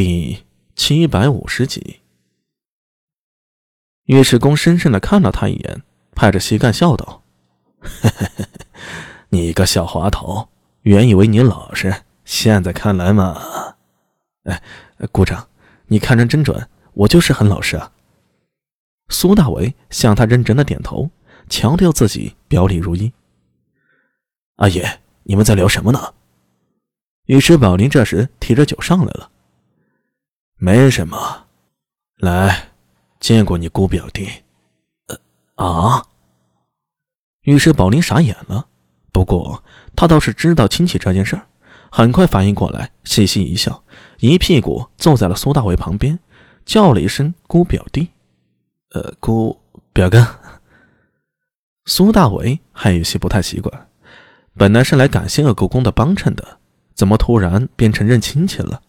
第七百五十集。尉迟恭深深的看了他一眼，拍着膝盖笑道：“ 你个小滑头，原以为你老实，现在看来嘛……哎，鼓掌！你看人真准，我就是很老实啊。”苏大为向他认真的点头，强调自己表里如一。阿爷，你们在聊什么呢？尉迟宝林这时提着酒上来了。没什么，来。见过你姑表弟，呃啊！于是宝林傻眼了。不过他倒是知道亲戚这件事儿，很快反应过来，嘻嘻一笑，一屁股坐在了苏大伟旁边，叫了一声“姑表弟”。呃，姑表哥。苏大伟还有些不太习惯，本来是来感谢二狗公的帮衬的，怎么突然变成认亲戚了？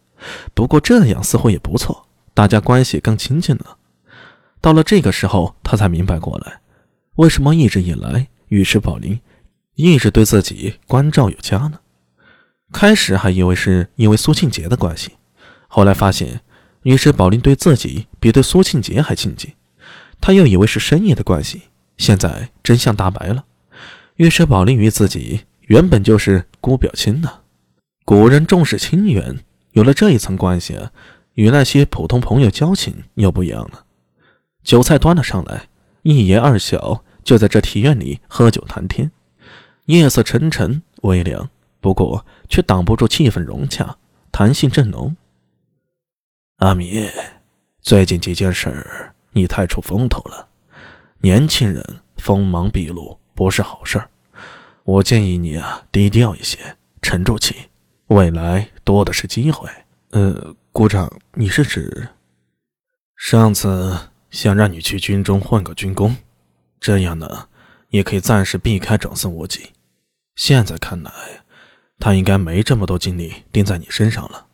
不过这样似乎也不错，大家关系更亲近了。到了这个时候，他才明白过来，为什么一直以来尉迟宝林一直对自己关照有加呢？开始还以为是因为苏庆杰的关系，后来发现尉迟宝林对自己比对苏庆杰还亲近，他又以为是生意的关系。现在真相大白了，尉迟宝林与自己原本就是姑表亲呢。古人重视亲缘，有了这一层关系，与那些普通朋友交情又不一样了。酒菜端了上来，一爷二小就在这庭院里喝酒谈天。夜色沉沉微凉，不过却挡不住气氛融洽，谈性正浓。阿米，最近几件事你太出风头了，年轻人锋芒毕露不是好事我建议你啊，低调一些，沉住气，未来多的是机会。呃，姑丈，你是指上次？想让你去军中混个军功，这样呢，也可以暂时避开长孙无忌。现在看来，他应该没这么多精力盯在你身上了。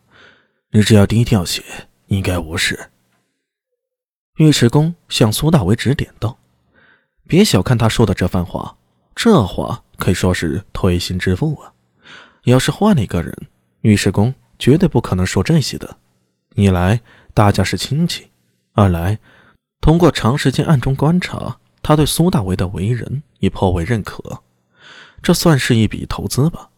你只要低调些，应该无事。尉迟恭向苏大为指点道：“别小看他说的这番话，这话可以说是推心置腹啊。要是换了一个人，尉迟恭绝对不可能说这些的。一来大家是亲戚，二来……”通过长时间暗中观察，他对苏大为的为人也颇为认可，这算是一笔投资吧。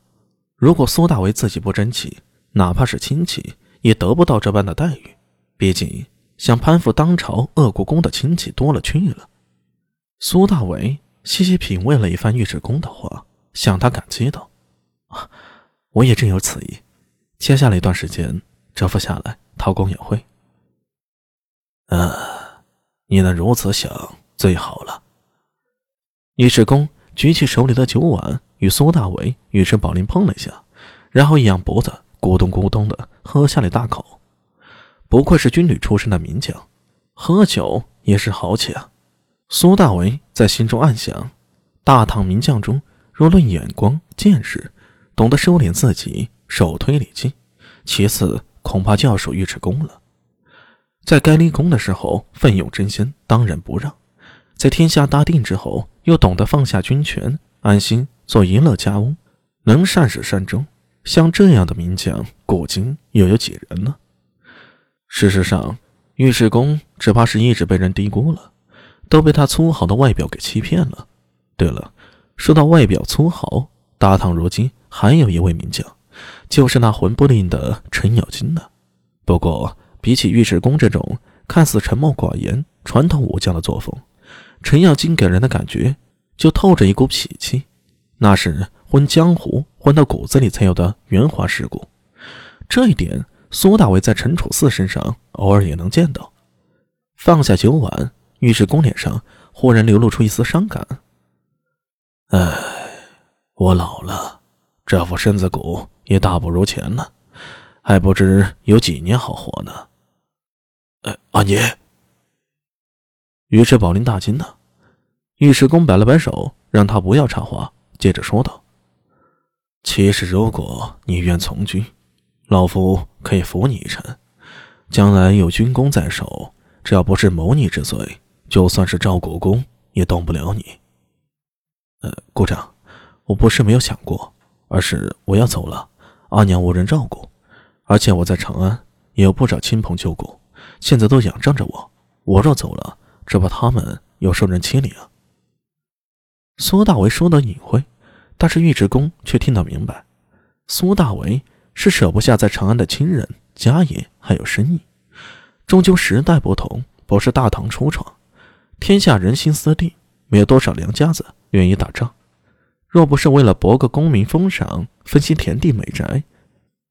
如果苏大为自己不争气，哪怕是亲戚也得不到这般的待遇。毕竟想攀附当朝鄂国公的亲戚多了去了。苏大为细细品味了一番尉迟恭的话，向他感激道：“，我也正有此意。接下来一段时间，蛰伏下来，韬光养晦。”呃。你能如此想最好了。尉迟恭举起手里的酒碗，与苏大伟、尉迟宝林碰了一下，然后一仰脖子，咕咚咕咚的喝下了一大口。不愧是军旅出身的名将，喝酒也是豪气啊！苏大为在心中暗想：大唐名将中，若论眼光、见识，懂得收敛自己，首推李靖，其次恐怕就要数尉迟恭了。在该立功的时候奋勇争先，当仁不让；在天下大定之后，又懂得放下军权，安心做一乐家翁，能善始善终。像这样的名将，古今又有几人呢？事实上，尉迟恭只怕是一直被人低估了，都被他粗豪的外表给欺骗了。对了，说到外表粗豪，大唐如今还有一位名将，就是那魂不吝的程咬金呢。不过，比起尉迟恭这种看似沉默寡言、传统武将的作风，程咬金给人的感觉就透着一股痞气，那是混江湖混到骨子里才有的圆滑世故。这一点，苏大伟在陈楚四身上偶尔也能见到。放下酒碗，尉迟恭脸上忽然流露出一丝伤感。唉，我老了，这副身子骨也大不如前了。还不知有几年好活呢。呃，阿爷，于是宝林大惊了。尉迟恭摆了摆手，让他不要插话，接着说道：“其实，如果你愿从军，老夫可以扶你一程。将来有军功在手，只要不是谋逆之罪，就算是赵国公也动不了你。”呃，姑丈，我不是没有想过，而是我要走了，阿娘无人照顾。而且我在长安也有不少亲朋旧故，现在都仰仗着我。我若走了，只怕他们又受人欺凌啊。苏大为说的隐晦，但是尉迟恭却听得明白。苏大为是舍不下在长安的亲人、家业还有生意。终究时代不同，不是大唐初创，天下人心思定，没有多少良家子愿意打仗。若不是为了博个功名封赏，分析田地美宅，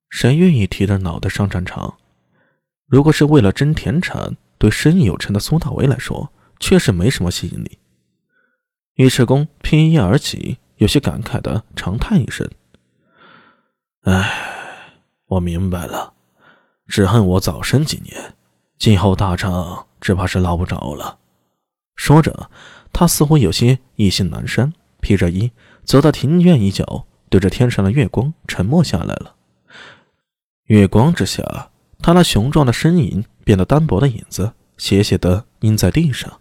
谁愿意提着脑袋上战场？如果是为了争田产，对生意有成的苏大为来说，确实没什么吸引力。尉迟恭偏衣而起，有些感慨的长叹一声：“唉，我明白了，只恨我早生几年，今后大仗只怕是捞不着了。”说着，他似乎有些意兴阑珊，披着衣走到庭院一角，对着天上的月光沉默下来了。月光之下，他那雄壮的身影变得单薄的影子，斜斜的映在地上。